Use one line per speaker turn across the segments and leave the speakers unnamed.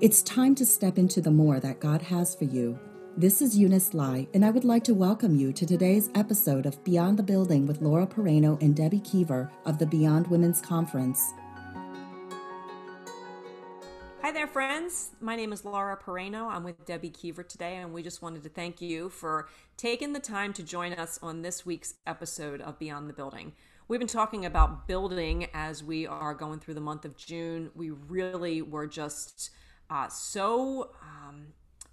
It's time to step into the more that God has for you. This is Eunice Lai, and I would like to welcome you to today's episode of Beyond the Building with Laura Pereno and Debbie Kiever of the Beyond Women's Conference.
Hi there, friends. My name is Laura Pereno. I'm with Debbie Kiever today, and we just wanted to thank you for taking the time to join us on this week's episode of Beyond the Building. We've been talking about building as we are going through the month of June. We really were just uh, so um,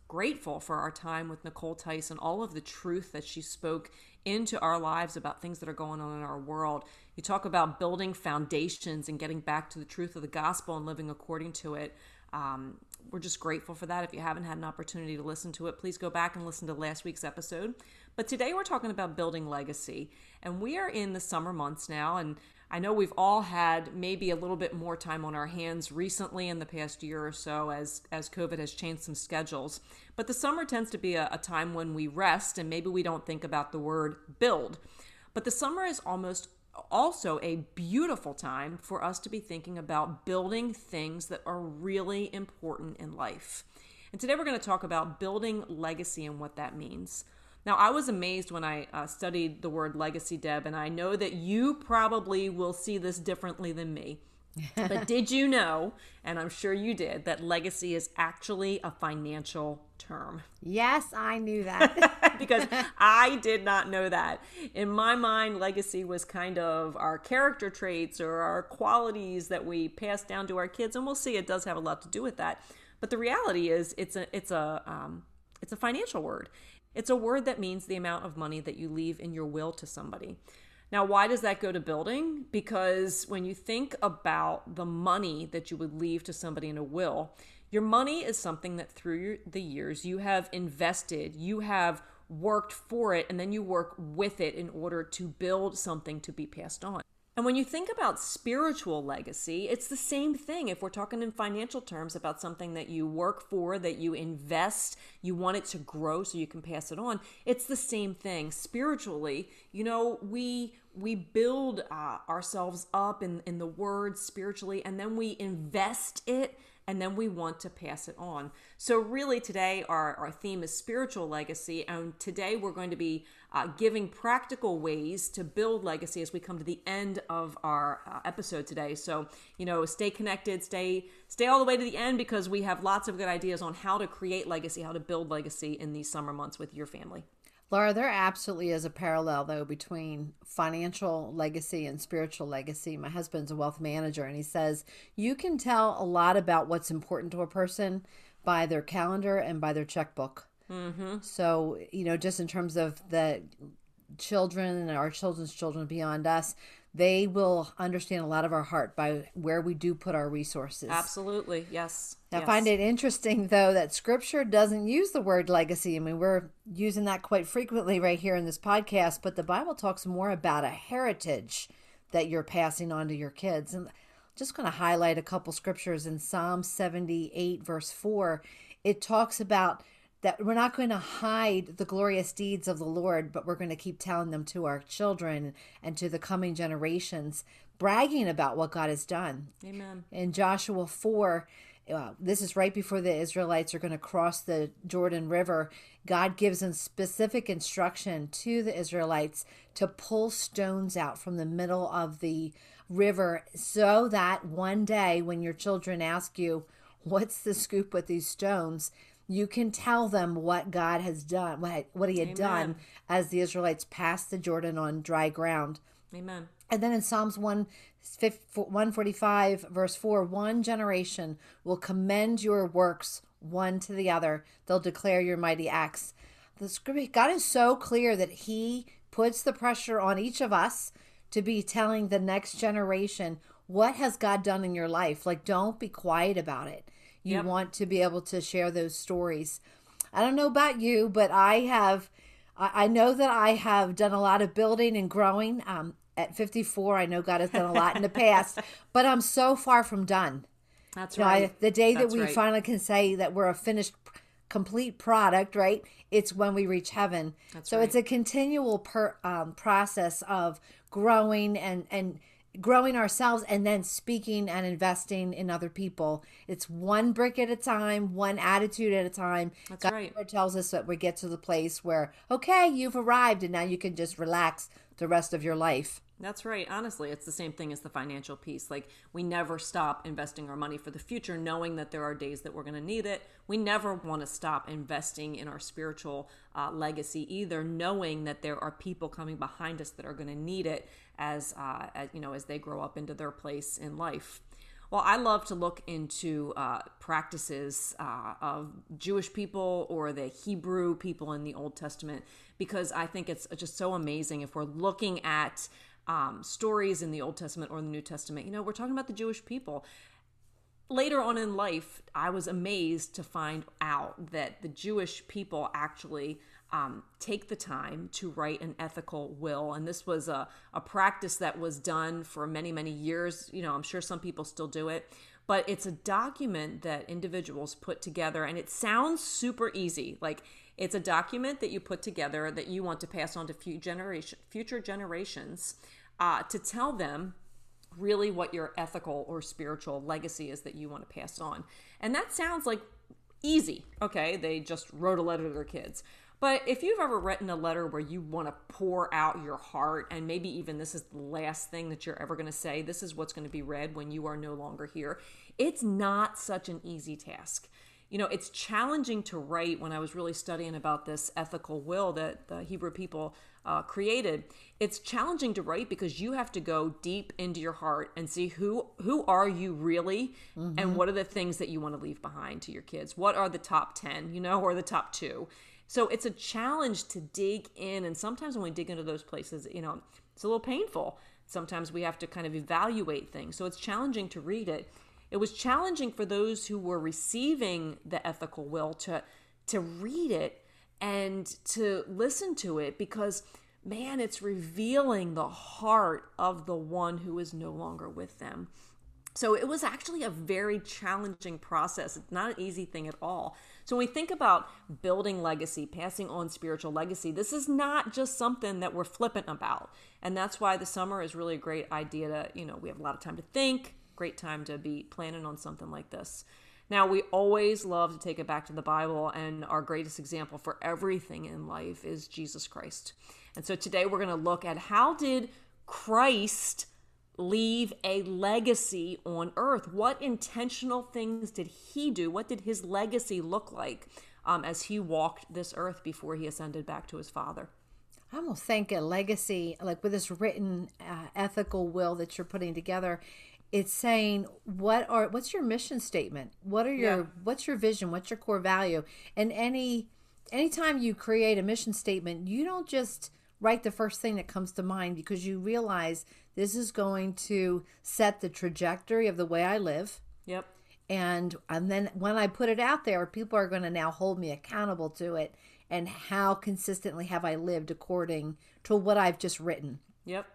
grateful for our time with Nicole Tyson, all of the truth that she spoke into our lives about things that are going on in our world. You talk about building foundations and getting back to the truth of the gospel and living according to it. Um, we're just grateful for that. If you haven't had an opportunity to listen to it, please go back and listen to last week's episode. But today we're talking about building legacy. And we are in the summer months now. And I know we've all had maybe a little bit more time on our hands recently in the past year or so as, as COVID has changed some schedules. But the summer tends to be a, a time when we rest and maybe we don't think about the word build. But the summer is almost also a beautiful time for us to be thinking about building things that are really important in life. And today we're going to talk about building legacy and what that means. Now, I was amazed when I uh, studied the word legacy, Deb, and I know that you probably will see this differently than me. but did you know, and I'm sure you did, that legacy is actually a financial term?
Yes, I knew that.
because I did not know that. In my mind, legacy was kind of our character traits or our qualities that we pass down to our kids, and we'll see it does have a lot to do with that. But the reality is, it's a it's a um, it's a financial word. It's a word that means the amount of money that you leave in your will to somebody. Now, why does that go to building? Because when you think about the money that you would leave to somebody in a will, your money is something that through the years you have invested, you have worked for it, and then you work with it in order to build something to be passed on. And when you think about spiritual legacy, it's the same thing. If we're talking in financial terms about something that you work for, that you invest, you want it to grow so you can pass it on, it's the same thing. Spiritually, you know, we we build uh, ourselves up in in the word spiritually, and then we invest it and then we want to pass it on. So, really, today our, our theme is spiritual legacy, and today we're going to be uh, giving practical ways to build legacy as we come to the end of our uh, episode today. So, you know, stay connected, stay stay all the way to the end because we have lots of good ideas on how to create legacy, how to build legacy in these summer months with your family.
Laura, there absolutely is a parallel, though, between financial legacy and spiritual legacy. My husband's a wealth manager, and he says you can tell a lot about what's important to a person by their calendar and by their checkbook. Mm-hmm. So, you know, just in terms of the children and our children's children beyond us, they will understand a lot of our heart by where we do put our resources.
Absolutely. Yes.
I
yes.
find it interesting though that scripture doesn't use the word legacy. I mean, we're using that quite frequently right here in this podcast, but the Bible talks more about a heritage that you're passing on to your kids. And just going to highlight a couple scriptures in Psalm 78 verse 4. It talks about that we're not going to hide the glorious deeds of the Lord, but we're going to keep telling them to our children and to the coming generations, bragging about what God has done.
Amen.
In Joshua 4, uh, this is right before the Israelites are going to cross the Jordan River. God gives them specific instruction to the Israelites to pull stones out from the middle of the river so that one day when your children ask you, What's the scoop with these stones? You can tell them what God has done, what, what He had Amen. done as the Israelites passed the Jordan on dry ground.
Amen.
And then in Psalms 1, 145, verse 4, one generation will commend your works one to the other. They'll declare your mighty acts. The scripture, God is so clear that He puts the pressure on each of us to be telling the next generation what has God done in your life. Like, don't be quiet about it. You yep. want to be able to share those stories. I don't know about you, but I have, I know that I have done a lot of building and growing. Um, at 54, I know God has done a lot in the past, but I'm so far from done.
That's right.
the day
That's
that we
right.
finally can say that we're a finished, complete product, right? It's when we reach heaven.
That's
so
right.
it's a continual per, um, process of growing and and growing ourselves and then speaking and investing in other people. It's one brick at a time, one attitude at a time.
That's
God
right.
tells us that we get to the place where, okay, you've arrived and now you can just relax the rest of your life.
That's right. Honestly, it's the same thing as the financial piece. Like, we never stop investing our money for the future, knowing that there are days that we're going to need it. We never want to stop investing in our spiritual uh, legacy either, knowing that there are people coming behind us that are going to need it as, uh, as, you know, as they grow up into their place in life. Well, I love to look into uh, practices uh, of Jewish people or the Hebrew people in the Old Testament because I think it's just so amazing if we're looking at um, stories in the Old Testament or the New Testament. You know, we're talking about the Jewish people. Later on in life, I was amazed to find out that the Jewish people actually um, take the time to write an ethical will. And this was a, a practice that was done for many, many years. You know, I'm sure some people still do it, but it's a document that individuals put together. And it sounds super easy. Like, it's a document that you put together that you want to pass on to future, generation, future generations uh, to tell them really what your ethical or spiritual legacy is that you want to pass on. And that sounds like easy. Okay, they just wrote a letter to their kids. But if you've ever written a letter where you want to pour out your heart, and maybe even this is the last thing that you're ever going to say, this is what's going to be read when you are no longer here, it's not such an easy task you know, it's challenging to write when I was really studying about this ethical will that the Hebrew people uh, created. It's challenging to write because you have to go deep into your heart and see who who are you really, mm-hmm. and what are the things that you want to leave behind to your kids. What are the top ten, you know, or the top two? So it's a challenge to dig in, and sometimes when we dig into those places, you know, it's a little painful. Sometimes we have to kind of evaluate things. So it's challenging to read it it was challenging for those who were receiving the ethical will to to read it and to listen to it because man it's revealing the heart of the one who is no longer with them so it was actually a very challenging process it's not an easy thing at all so when we think about building legacy passing on spiritual legacy this is not just something that we're flippant about and that's why the summer is really a great idea to you know we have a lot of time to think great time to be planning on something like this. Now, we always love to take it back to the Bible, and our greatest example for everything in life is Jesus Christ. And so today we're going to look at how did Christ leave a legacy on earth? What intentional things did he do? What did his legacy look like um, as he walked this earth before he ascended back to his Father?
I almost think a legacy, like with this written uh, ethical will that you're putting together, it's saying what are what's your mission statement what are your yeah. what's your vision what's your core value and any anytime you create a mission statement you don't just write the first thing that comes to mind because you realize this is going to set the trajectory of the way i live
yep
and and then when i put it out there people are going to now hold me accountable to it and how consistently have i lived according to what i've just written
yep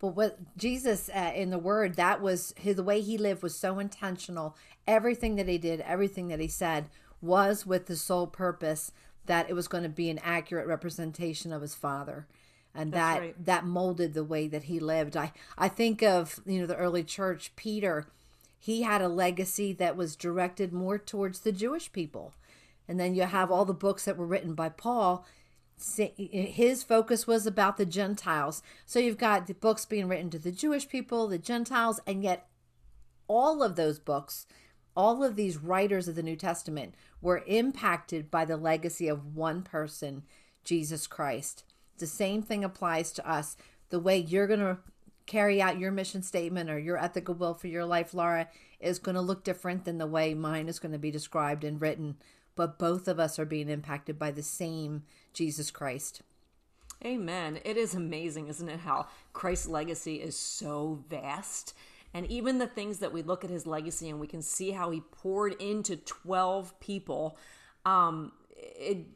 but what Jesus uh, in the Word, that was his, the way he lived was so intentional. Everything that he did, everything that he said was with the sole purpose that it was going to be an accurate representation of his Father. And That's that right. that molded the way that he lived. I, I think of, you know, the early church, Peter, he had a legacy that was directed more towards the Jewish people. And then you have all the books that were written by Paul his focus was about the Gentiles. So you've got the books being written to the Jewish people, the Gentiles, and yet all of those books, all of these writers of the New Testament were impacted by the legacy of one person, Jesus Christ. The same thing applies to us. The way you're going to carry out your mission statement or your ethical will for your life, Laura, is going to look different than the way mine is going to be described and written. But both of us are being impacted by the same Jesus Christ.
Amen. It is amazing, isn't it, how Christ's legacy is so vast. And even the things that we look at his legacy and we can see how he poured into 12 people, um, it,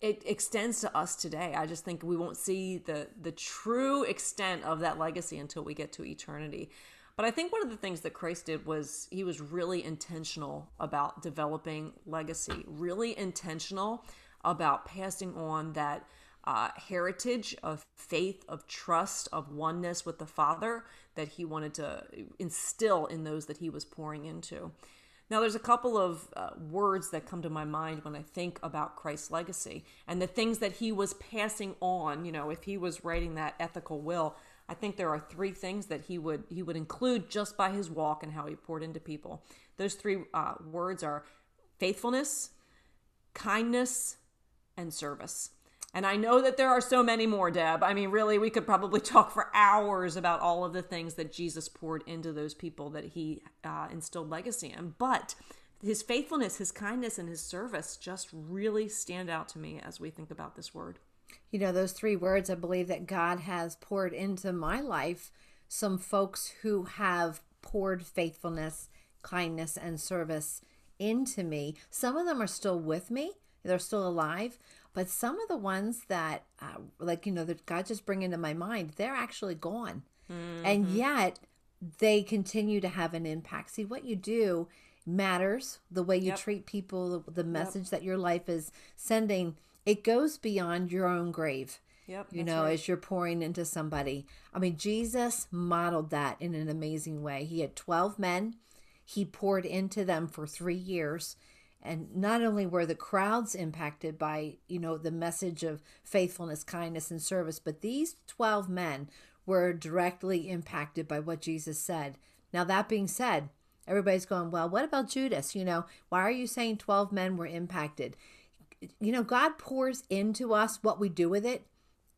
it extends to us today. I just think we won't see the, the true extent of that legacy until we get to eternity. But I think one of the things that Christ did was he was really intentional about developing legacy, really intentional about passing on that uh, heritage of faith, of trust, of oneness with the Father that he wanted to instill in those that he was pouring into. Now, there's a couple of uh, words that come to my mind when I think about Christ's legacy and the things that he was passing on. You know, if he was writing that ethical will, I think there are three things that he would he would include just by his walk and how he poured into people. Those three uh, words are faithfulness, kindness, and service. And I know that there are so many more, Deb. I mean, really, we could probably talk for hours about all of the things that Jesus poured into those people that he uh, instilled legacy in. But his faithfulness, his kindness, and his service just really stand out to me as we think about this word.
You know, those three words, I believe that God has poured into my life some folks who have poured faithfulness, kindness, and service into me. Some of them are still with me, they're still alive, but some of the ones that, uh, like, you know, that God just bring into my mind, they're actually gone. Mm-hmm. And yet they continue to have an impact. See, what you do matters. The way you yep. treat people, the, the message yep. that your life is sending, it goes beyond your own grave.
Yep,
you know, right. as you're pouring into somebody. I mean, Jesus modeled that in an amazing way. He had 12 men, he poured into them for three years and not only were the crowds impacted by you know the message of faithfulness kindness and service but these 12 men were directly impacted by what jesus said. Now that being said everybody's going well what about judas? You know why are you saying 12 men were impacted? You know god pours into us what we do with it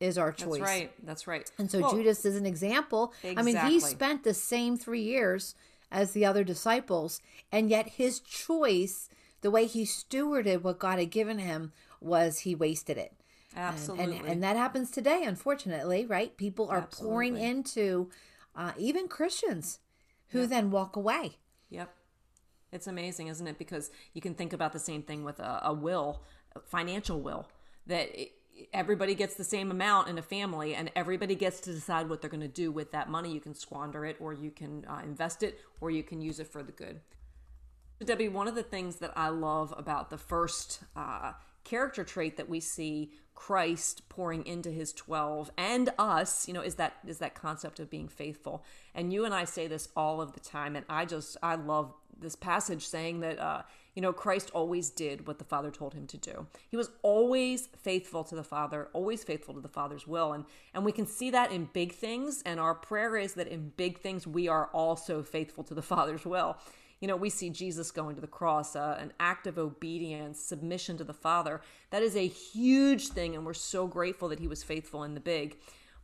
is our choice.
that's right. That's right.
And so well, judas is an example. Exactly. i mean he spent the same three years as the other disciples and yet his choice the way he stewarded what God had given him was he wasted it.
Absolutely.
And, and, and that happens today, unfortunately, right? People are Absolutely. pouring into uh, even Christians who yep. then walk away.
Yep. It's amazing, isn't it? Because you can think about the same thing with a, a will, a financial will, that it, everybody gets the same amount in a family and everybody gets to decide what they're going to do with that money. You can squander it or you can uh, invest it or you can use it for the good. Debbie, one of the things that I love about the first uh, character trait that we see Christ pouring into his 12 and us, you know, is that is that concept of being faithful. And you and I say this all of the time and I just I love this passage saying that uh, you know, Christ always did what the Father told him to do. He was always faithful to the Father, always faithful to the Father's will. And and we can see that in big things and our prayer is that in big things we are also faithful to the Father's will you know, we see Jesus going to the cross, uh, an act of obedience, submission to the Father. That is a huge thing, and we're so grateful that he was faithful in the big.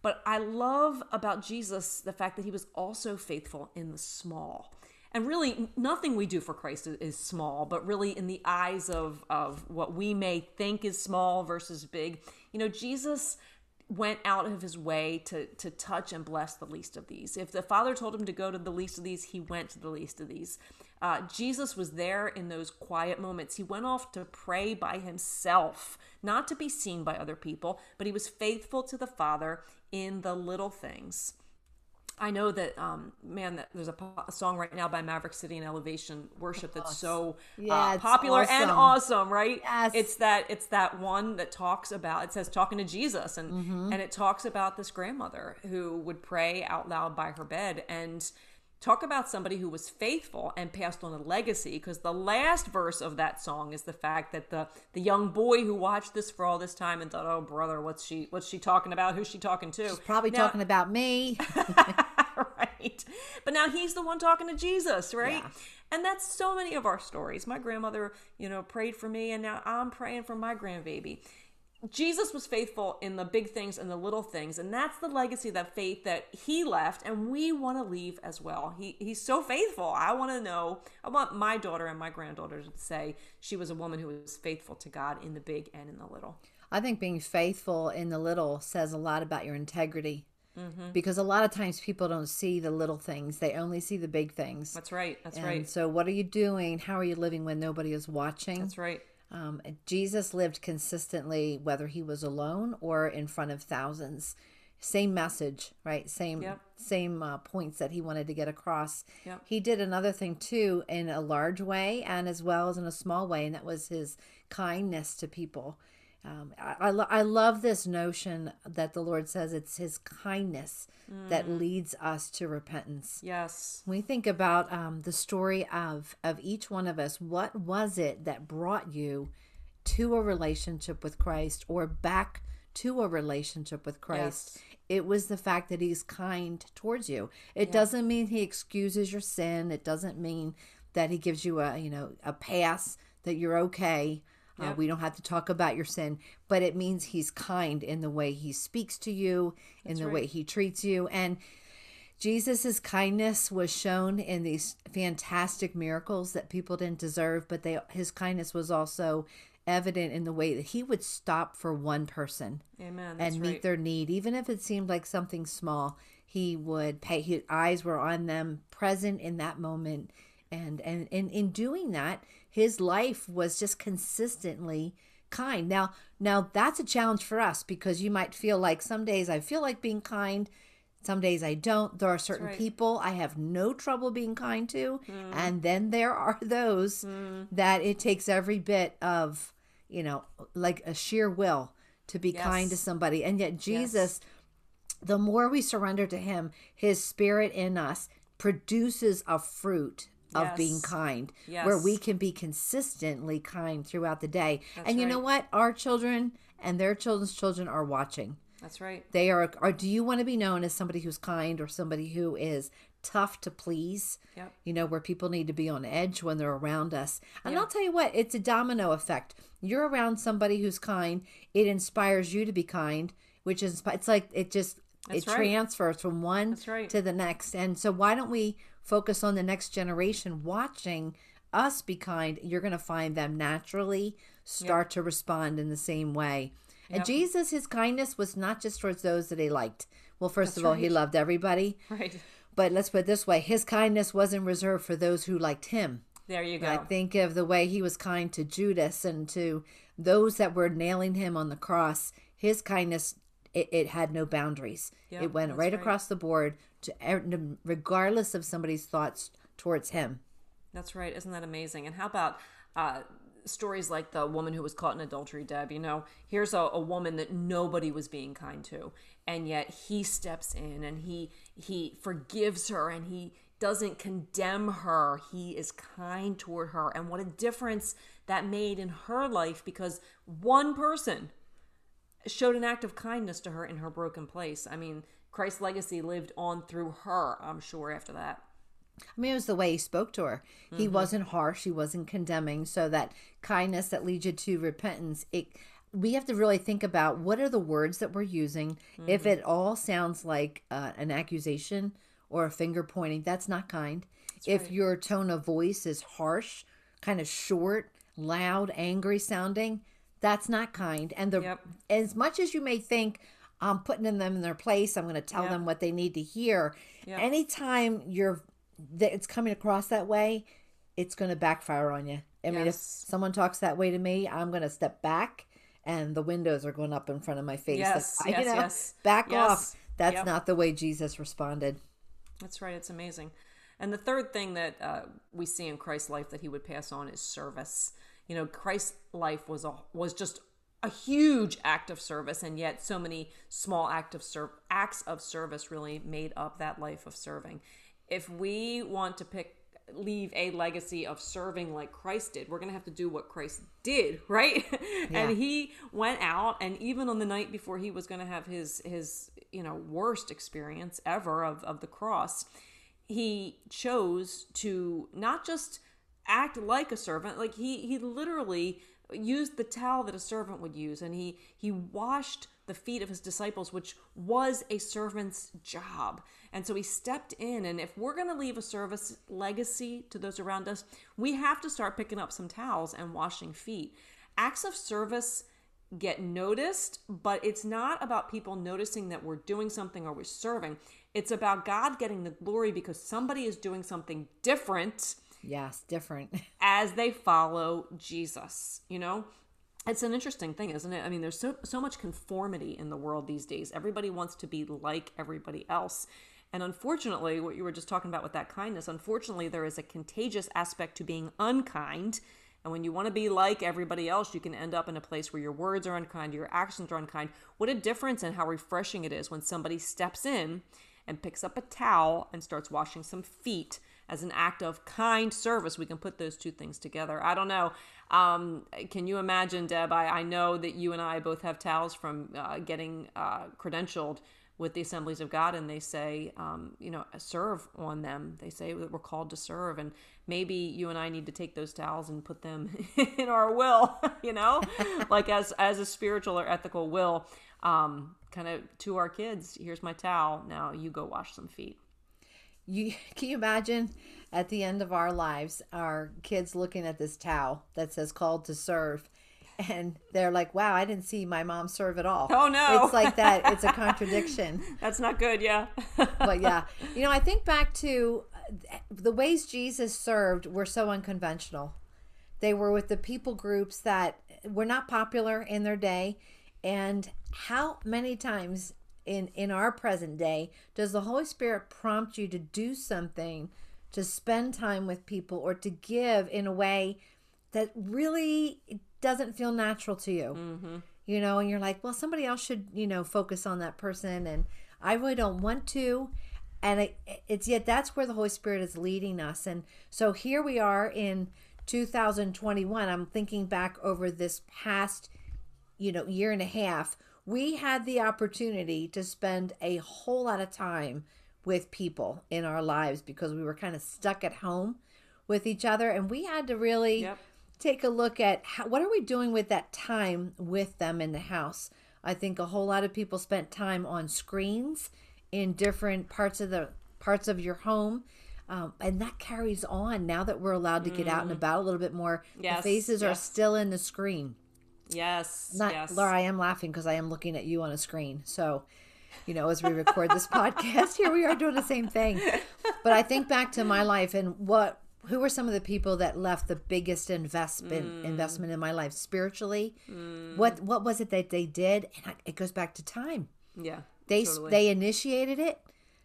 But I love about Jesus the fact that he was also faithful in the small. And really, nothing we do for Christ is small, but really, in the eyes of, of what we may think is small versus big, you know, Jesus went out of his way to to touch and bless the least of these. If the Father told him to go to the least of these, he went to the least of these. Uh, Jesus was there in those quiet moments. He went off to pray by himself, not to be seen by other people, but he was faithful to the Father in the little things. I know that, um, man, that there's a, a, song right now by Maverick City and Elevation Worship that's so yeah, uh, popular awesome. and awesome, right?
Yes.
It's that it's that one that talks about it says talking to Jesus and mm-hmm. and it talks about this grandmother who would pray out loud by her bed and Talk about somebody who was faithful and passed on a legacy because the last verse of that song is the fact that the the young boy who watched this for all this time and thought, "Oh brother, what's she what's she talking about? Who's she talking to?"
She's probably now, talking about me.
right. But now he's the one talking to Jesus, right? Yeah. And that's so many of our stories. My grandmother, you know, prayed for me and now I'm praying for my grandbaby. Jesus was faithful in the big things and the little things, and that's the legacy, that faith that he left, and we want to leave as well. He he's so faithful. I want to know. I want my daughter and my granddaughter to say she was a woman who was faithful to God in the big and in the little.
I think being faithful in the little says a lot about your integrity. Mm-hmm. Because a lot of times people don't see the little things; they only see the big things.
That's right. That's
and
right.
So, what are you doing? How are you living when nobody is watching?
That's right.
Um, Jesus lived consistently, whether he was alone or in front of thousands. Same message, right? Same yep. same uh, points that he wanted to get across.
Yep.
He did another thing too, in a large way and as well as in a small way, and that was his kindness to people. Um, I, I, lo- I love this notion that the Lord says it's His kindness that leads us to repentance.
Yes.
When we think about um, the story of of each one of us, what was it that brought you to a relationship with Christ or back to a relationship with Christ? It was the fact that He's kind towards you. It doesn't mean He excuses your sin. It doesn't mean that He gives you a you know a pass that you're okay. Uh, we don't have to talk about your sin, but it means he's kind in the way he speaks to you, in the way he treats you. And Jesus' kindness was shown in these fantastic miracles that people didn't deserve, but they his kindness was also evident in the way that he would stop for one person
Amen. That's
and meet
right.
their need, even if it seemed like something small. He would pay. His eyes were on them, present in that moment, and and, and in doing that, his life was just consistently kind. Now, now that's a challenge for us because you might feel like some days I feel like being kind. Some days I don't. There are certain
right.
people I have no trouble being kind to.
Hmm.
And then there are those that it takes every bit of, you know, like a sheer will to be kind to somebody. And yet Jesus, the more we surrender to him, his spirit in us produces a fruit of being
Yes.
kind where we can be consistently kind throughout the day.
That's
and you know what? Our children and their children's children are watching.
That's right.
They are, or do you want to be known as somebody who's kind or somebody who is tough to please?
Yep.
You know, where people need to be on edge when they're around us. And I'll tell you what, it's a domino effect. You're around somebody who's kind, it inspires you to be kind, which is, it's like it just,
That's
it
right.
transfers from one
right.
to the next. And so why don't we focus on the next generation watching us be kind? You're going to find them naturally start to respond in the same way. And Jesus, his kindness was not just towards those that he liked. Well, first
That's
of all, he loved everybody.
Right.
But let's put it this way his kindness wasn't reserved for those who liked him.
There you go.
I think of the way he was kind to Judas and to those that were nailing him on the cross. His kindness, it, it had no boundaries. It went right,
right.
across the board to regardless of somebody's thoughts towards him.
That's right. Isn't that amazing? And how about uh, stories like the woman who was caught in adultery, Deb? You know, here's a, a woman that nobody was being kind to, and yet he steps in and he he forgives her and he doesn't condemn her. He is kind toward her, and what a difference that made in her life because one person showed an act of kindness to her in her broken place. I mean, Christ's legacy lived on through her. I'm sure after that.
I mean, it was the way he spoke to her. He wasn't harsh. He wasn't condemning. So that kindness that leads you to repentance, it we have to really think about what are the words that we're using. If it all sounds like uh, an accusation or a finger pointing, that's not kind. if your tone of voice is harsh, kind of short, loud, angry sounding, that's not kind. And the
Yep.
as much as you may think I'm putting them in their place, I'm going to tell them what they need to hear.
Yep.
Anytime you're that it's coming across that way, it's going to backfire on you. I mean, if someone talks that way to me, I'm going to step back, and the windows are going up in front of my face.
Yes,
Like,
yes,
you know,
yes.
back
Yes.
off. That's
Yep.
not the way Jesus responded.
That's right. It's amazing. And the third thing that uh, we see in Christ's life that he would pass on is service. You know, Christ's life was a was just a huge act of service, and yet so many small act of ser- acts of service really made up that life of serving. If we want to pick leave a legacy of serving like Christ did, we're going to have to do what Christ did, right?
Yeah.
and he went out and even on the night before he was going to have his his you know worst experience ever of of the cross, he chose to not just act like a servant like he he literally used the towel that a servant would use and he he washed the feet of his disciples which was a servant's job and so he stepped in and if we're going to leave a service legacy to those around us we have to start picking up some towels and washing feet acts of service get noticed, but it's not about people noticing that we're doing something or we're serving. It's about God getting the glory because somebody is doing something different
Yes, different.
as they follow Jesus, you know? It's an interesting thing, isn't it? I mean, there's so so much conformity in the world these days. Everybody wants to be like everybody else. And unfortunately, what you were just talking about with that kindness, unfortunately, there is a contagious aspect to being unkind And when you want to be like everybody else, you can end up in a place where your words are unkind, your actions are unkind. What a difference and how refreshing it is when somebody steps in and picks up a towel and starts washing some feet as an act of kind service. We can put those two things together. I don't know. Um, can you imagine, Deb? I, I, know that you and I both have towels from uh, getting uh, credentialed with the Assemblies of God, and they say, um, you know, serve on them. They say that we're called to serve, and maybe you and I need to take those towels and put them in our will, you know, like as as a spiritual or ethical will, um, kind of to our kids. Here's my towel. Now you go wash some feet.
You can you imagine at the end of our lives, our kids looking at this towel that says "called to serve." and they're like, "Wow, I didn't see my mom serve at all."
Oh no,
it's like that. It's a contradiction.
That's not good. Yeah,
but yeah, you know, I think back to uh, the ways Jesus served were so unconventional. They were with the people groups that were not popular in their day, and how many times in in our present day does the Holy Spirit prompt you to do something, to spend time with people, or to give in a way that really doesn't feel natural to you. Mm-hmm. You know, and you're like, well, somebody else should, you know, focus on that person. And I really don't want to. And it, it's yet that's where the Holy Spirit is leading us. And so here we are in 2021. I'm thinking back over this past, you know, year and a half. We had the opportunity to spend a whole lot of time with people in our lives because we were kind of stuck at home with each other. And we had to really. Yep take a look at how, what are we doing with that time with them in the house. I think a whole lot of people spent time on screens in different parts of the parts of your home. Um, and that carries on now that we're allowed to get out and mm. about a little bit more. Yes, the faces yes. are still in the screen.
Yes.
Not
yes.
Laura, I am laughing because I am looking at you on a screen. So, you know, as we record this podcast, here we are doing the same thing. But I think back to my life and what who were some of the people that left the biggest investment mm. investment in my life spiritually? Mm. What what was it that they did? And it goes back to time.
Yeah,
they totally. they initiated it.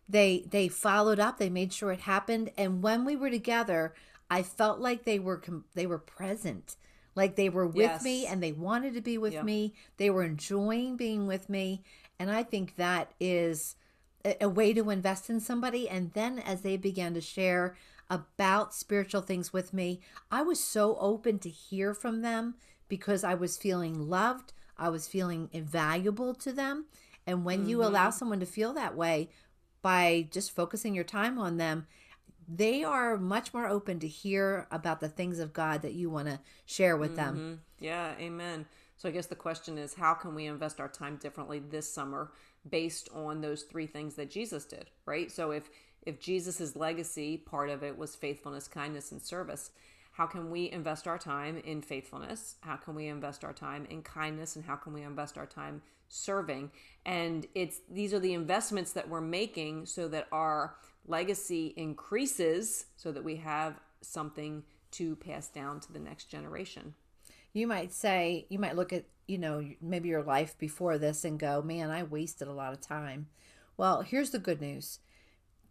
They they followed up. They made sure it happened. And when we were together, I felt like they were they were present. Like they were with yes. me and they wanted to be with yeah. me. They were enjoying being with me. And I think that is a, a way to invest in somebody. And then as they began to share about spiritual things with me, I was so open to hear from them because I was feeling loved, I was feeling invaluable to them. And when mm-hmm. you allow someone to feel that way by just focusing your time on them, they are much more open to hear about the things of God that you want to share with mm-hmm. them.
Yeah, amen. So I guess the question is how can we invest our time differently this summer based on those three things that Jesus did, right? So if if Jesus's legacy, part of it was faithfulness, kindness, and service, how can we invest our time in faithfulness? How can we invest our time in kindness? And how can we invest our time serving? And it's these are the investments that we're making so that our legacy increases so that we have something to pass down to the next generation.
You might say, you might look at, you know, maybe your life before this and go, man, I wasted a lot of time. Well, here's the good news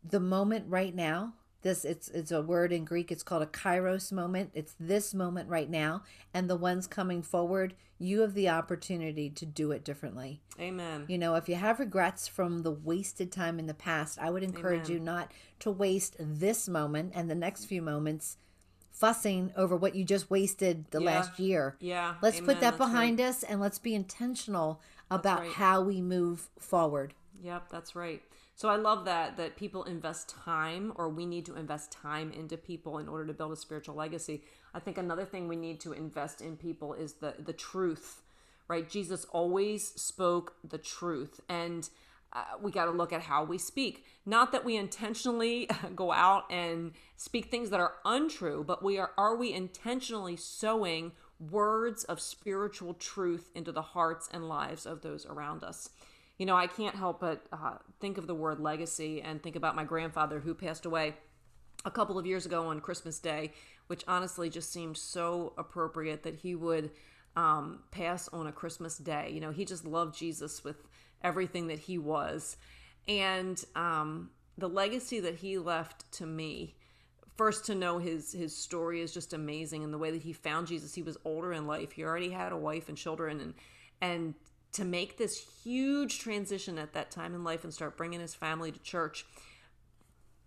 the moment right now this it's it's a word in greek it's called a kairos moment it's this moment right now and the ones coming forward you have the opportunity to do it differently
amen
you know if you have regrets from the wasted time in the past i would encourage amen. you not to waste this moment and the next few moments fussing over what you just wasted the yeah. last year
yeah
let's amen. put that that's behind right. us and let's be intentional about right. how we move forward
yep that's right so I love that that people invest time or we need to invest time into people in order to build a spiritual legacy. I think another thing we need to invest in people is the the truth. Right? Jesus always spoke the truth and uh, we got to look at how we speak. Not that we intentionally go out and speak things that are untrue, but we are are we intentionally sowing words of spiritual truth into the hearts and lives of those around us you know, I can't help but uh, think of the word legacy and think about my grandfather who passed away a couple of years ago on Christmas Day, which honestly just seemed so appropriate that he would um, pass on a Christmas day. You know, he just loved Jesus with everything that he was. And um, the legacy that he left to me first to know his his story is just amazing and the way that he found Jesus he was older in life he already had a wife and children and and to make this huge transition at that time in life and start bringing his family to church.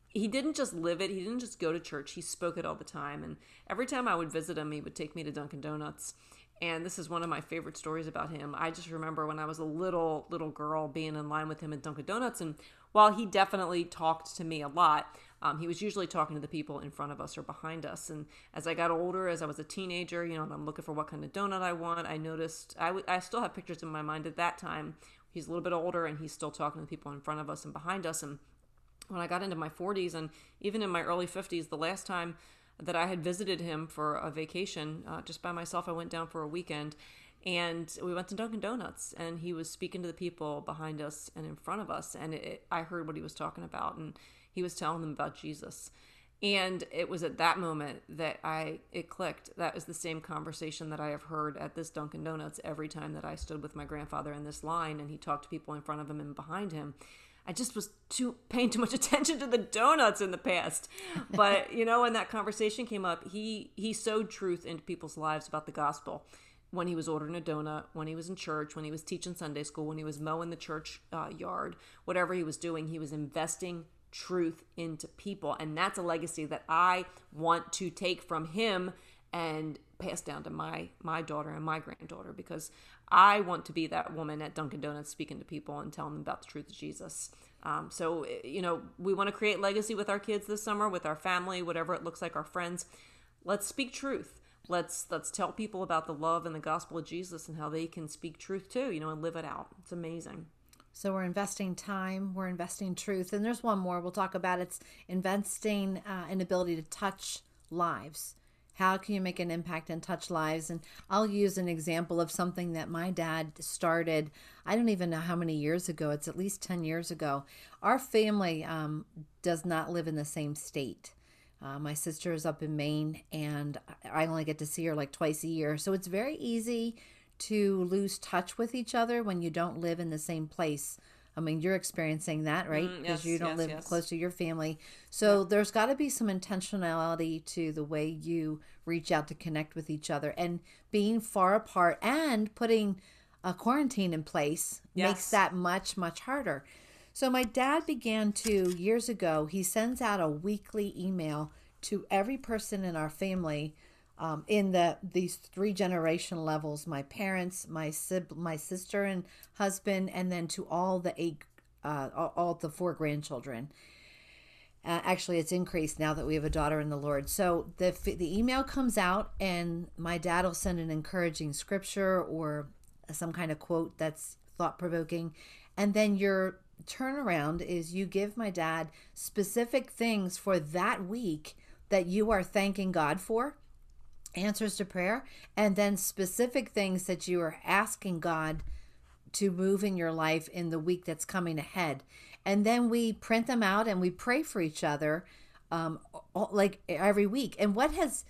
He didn't just live it. He didn't just go to church. He spoke it all the time. And every time i would visit him he would take me to dunkin donuts. And this is one of my favorite stories about him. I just remember when i was a little little girl being in line with him at dunkin donuts. And while he definitely talked to me a lot um, he was usually talking to the people in front of us or behind us. And as I got older, as I was a teenager, you know, and I'm looking for what kind of donut I want, I noticed I, w- I still have pictures in my mind at that time. He's a little bit older and he's still talking to people in front of us and behind us. And when I got into my 40s and even in my early 50s, the last time that I had visited him for a vacation uh, just by myself, I went down for a weekend and we went to Dunkin' Donuts, and he was speaking to the people behind us and in front of us, and it, I heard what he was talking about, and he was telling them about Jesus. And it was at that moment that I it clicked. That was the same conversation that I have heard at this Dunkin' Donuts every time that I stood with my grandfather in this line and he talked to people in front of him and behind him. I just was too paying too much attention to the donuts in the past. But you know, when that conversation came up, he he sowed truth into people's lives about the gospel. When he was ordering a donut, when he was in church, when he was teaching Sunday school, when he was mowing the church uh, yard, whatever he was doing, he was investing truth into people. And that's a legacy that I want to take from him and pass down to my my daughter and my granddaughter because I want to be that woman at Dunkin' Donuts speaking to people and telling them about the truth of Jesus. Um, so you know we want to create legacy with our kids this summer, with our family, whatever it looks like, our friends. Let's speak truth. Let's let's tell people about the love and the gospel of Jesus and how they can speak truth too. You know, and live it out. It's amazing.
So we're investing time, we're investing truth, and there's one more we'll talk about. It's investing uh, an ability to touch lives. How can you make an impact and touch lives? And I'll use an example of something that my dad started. I don't even know how many years ago. It's at least 10 years ago. Our family um, does not live in the same state. Uh, my sister is up in Maine, and I only get to see her like twice a year. So it's very easy to lose touch with each other when you don't live in the same place. I mean, you're experiencing that, right?
Mm,
because
yes,
you don't
yes,
live
yes.
close to your family. So yeah. there's got to be some intentionality to the way you reach out to connect with each other. And being far apart and putting a quarantine in place makes that much, much harder. So my dad began to, years ago, he sends out a weekly email to every person in our family um, in the these three generation levels my parents my sib- my sister and husband and then to all the eight uh, all, the four grandchildren. Uh, actually it's increased now that we have a daughter in the lord. So the the email comes out and my dad will send an encouraging scripture or some kind of quote that's thought provoking and then your turnaround is you give my dad specific things for that week that you are thanking god for answers to prayer and then specific things that you are asking God to move in your life in the week that's coming ahead. And then we print them out and we pray for each other um, like every week. And what has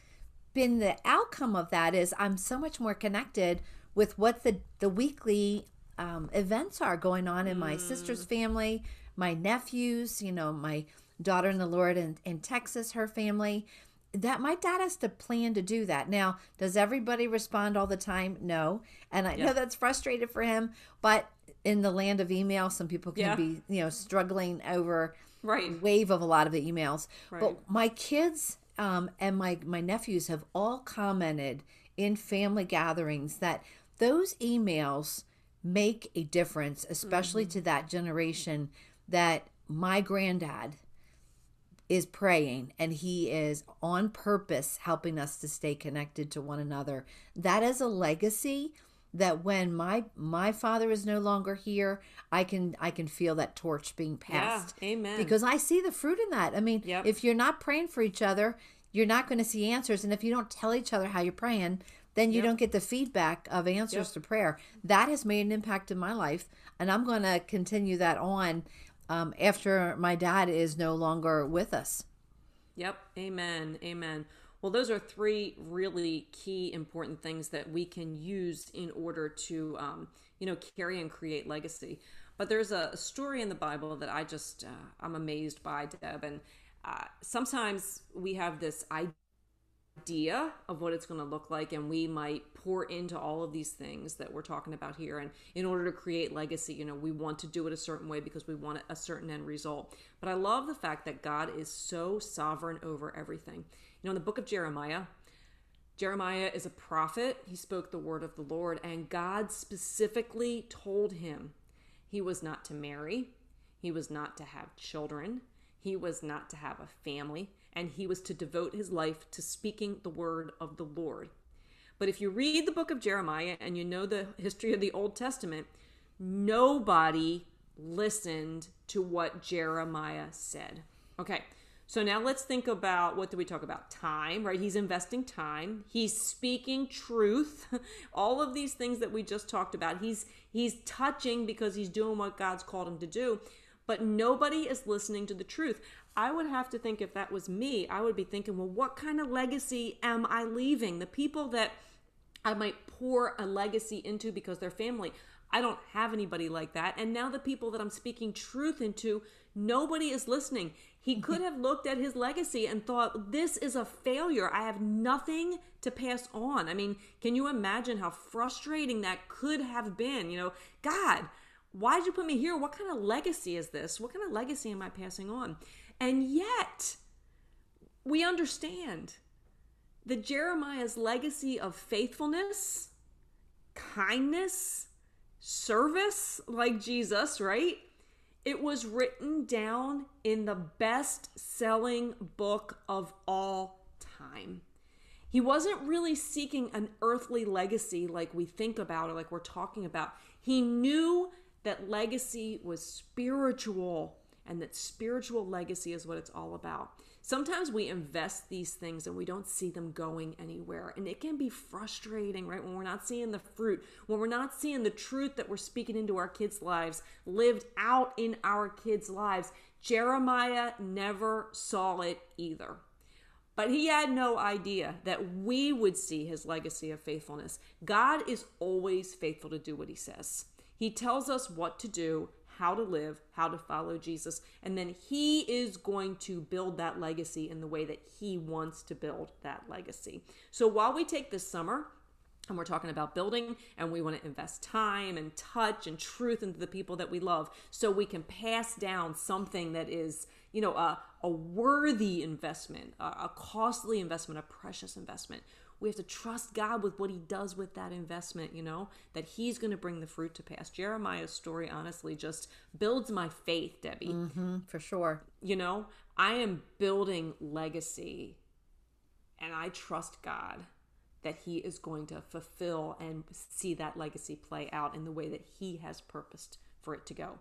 been the outcome of that is I'm so much more connected with what the, the weekly um, events are going on in my mm. sister's family, my nephews, you know, my daughter in the Lord in, in Texas, her family that my dad has to plan to do that. Now, does everybody respond all the time? No. And I yeah. know that's frustrated for him, but in the land of email, some people can yeah. be, you know, struggling over
right
wave of a lot of the emails. Right. But my kids um, and my my nephews have all commented in family gatherings that those emails make a difference, especially mm-hmm. to that generation that my granddad is praying and he is on purpose helping us to stay connected to one another. That is a legacy that when my my father is no longer here, I can I can feel that torch being passed.
Yeah, amen.
Because I see the fruit in that. I mean,
yep.
if you're not praying for each other, you're not going to see answers and if you don't tell each other how you're praying, then you yep. don't get the feedback of answers yep. to prayer. That has made an impact in my life and I'm going to continue that on um, after my dad is no longer with us.
Yep. Amen. Amen. Well, those are three really key important things that we can use in order to, um, you know, carry and create legacy. But there's a story in the Bible that I just uh, I'm amazed by, Deb, and uh, sometimes we have this idea of what it's going to look like, and we might pour into all of these things that we're talking about here. And in order to create legacy, you know, we want to do it a certain way because we want a certain end result. But I love the fact that God is so sovereign over everything. You know, in the book of Jeremiah, Jeremiah is a prophet. He spoke the word of the Lord, and God specifically told him he was not to marry, he was not to have children, he was not to have a family, and he was to devote his life to speaking the word of the Lord. But if you read the book of Jeremiah and you know the history of the Old Testament, nobody listened to what Jeremiah said. Okay, so now let's think about what do we talk about? Time, right? He's investing time. He's speaking truth. All of these things that we just talked about. He's he's touching because he's doing what God's called him to do but nobody is listening to the truth. I would have to think if that was me, I would be thinking, well, what kind of legacy am I leaving? The people that I might pour a legacy into because they're family. I don't have anybody like that. And now the people that I'm speaking truth into, nobody is listening. He could have looked at his legacy and thought, this is a failure. I have nothing to pass on. I mean, can you imagine how frustrating that could have been? You know, God, why did you put me here? What kind of legacy is this? What kind of legacy am I passing on? And yet, we understand that Jeremiah's legacy of faithfulness, kindness, service, like Jesus, right? It was written down in the best selling book of all time. He wasn't really seeking an earthly legacy like we think about or like we're talking about. He knew that legacy was spiritual and that spiritual legacy is what it's all about. Sometimes we invest these things and we don't see them going anywhere. And it can be frustrating, right? When we're not seeing the fruit, when we're not seeing the truth that we're speaking into our kids' lives lived out in our kids' lives. Jeremiah never saw it either. But he had no idea that we would see his legacy of faithfulness. God is always faithful to do what he says. He tells us what to do, how to live, how to follow Jesus, and then He is going to build that legacy in the way that He wants to build that legacy. So while we take this summer, and we're talking about building and we want to invest time and touch and truth into the people that we love so we can pass down something that is you know a, a worthy investment a, a costly investment a precious investment we have to trust God with what he does with that investment, you know, that he's going to bring the fruit to pass. Jeremiah's story, honestly, just builds my faith, Debbie.
Mm-hmm, for sure.
You know, I am building legacy and I trust God that he is going to fulfill and see that legacy play out in the way that he has purposed for it to go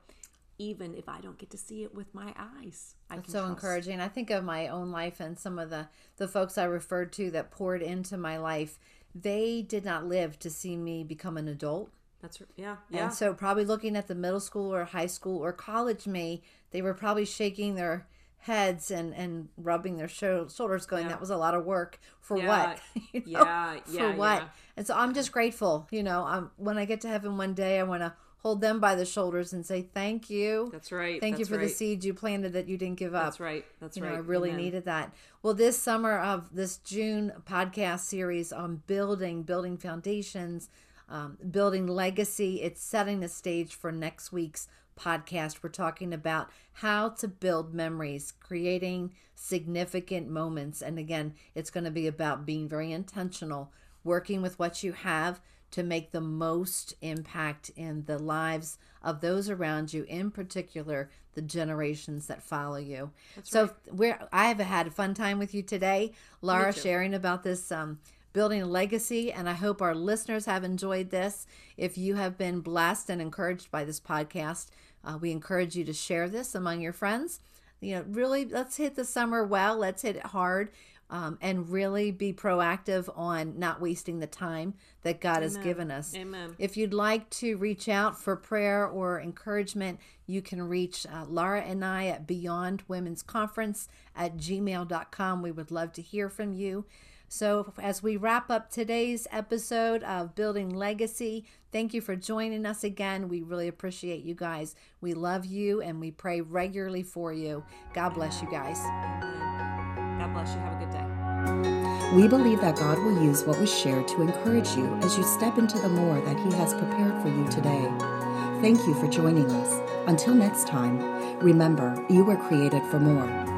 even if I don't get to see it with my eyes.
I That's so trust. encouraging. I think of my own life and some of the the folks I referred to that poured into my life. They did not live to see me become an adult.
That's yeah, yeah.
And so probably looking at the middle school or high school or college me, they were probably shaking their heads and and rubbing their shoulders going yeah. that was a lot of work for
yeah.
what
you know? yeah
yeah for what and so i'm just grateful you know um, when i get to heaven one day i want to hold them by the shoulders and say thank you.
That's right.
Thank
That's
you for
right.
the seeds you planted that you didn't give up.
That's right. That's
you
right.
Know, I really
Amen.
needed that. Well, this summer of this June podcast series on building, building foundations, um, building legacy, it's setting the stage for next week's podcast. We're talking about how to build memories, creating significant moments. And again, it's going to be about being very intentional, working with what you have to make the most impact in the lives of those around you, in particular the generations that follow you. That's so right. we're I have had a fun time with you today, Laura, sharing about this um, building a legacy, and I hope our listeners have enjoyed this. If you have been blessed and encouraged by this podcast, uh, we encourage you to share this among your friends. You know, really, let's hit the summer well. Let's hit it hard um, and really be proactive on not wasting the time that God Amen. has given us.
Amen.
If you'd like to reach out for prayer or encouragement, you can reach uh, Laura and I at Beyond Women's Conference at gmail.com. We would love to hear from you. So, as we wrap up today's episode of Building Legacy, thank you for joining us again. We really appreciate you guys. We love you and we pray regularly for you. God bless you guys.
God bless you. Have a good day.
We believe that God will use what was shared to encourage you as you step into the more that He has prepared for you today. Thank you for joining us. Until next time, remember, you were created for more.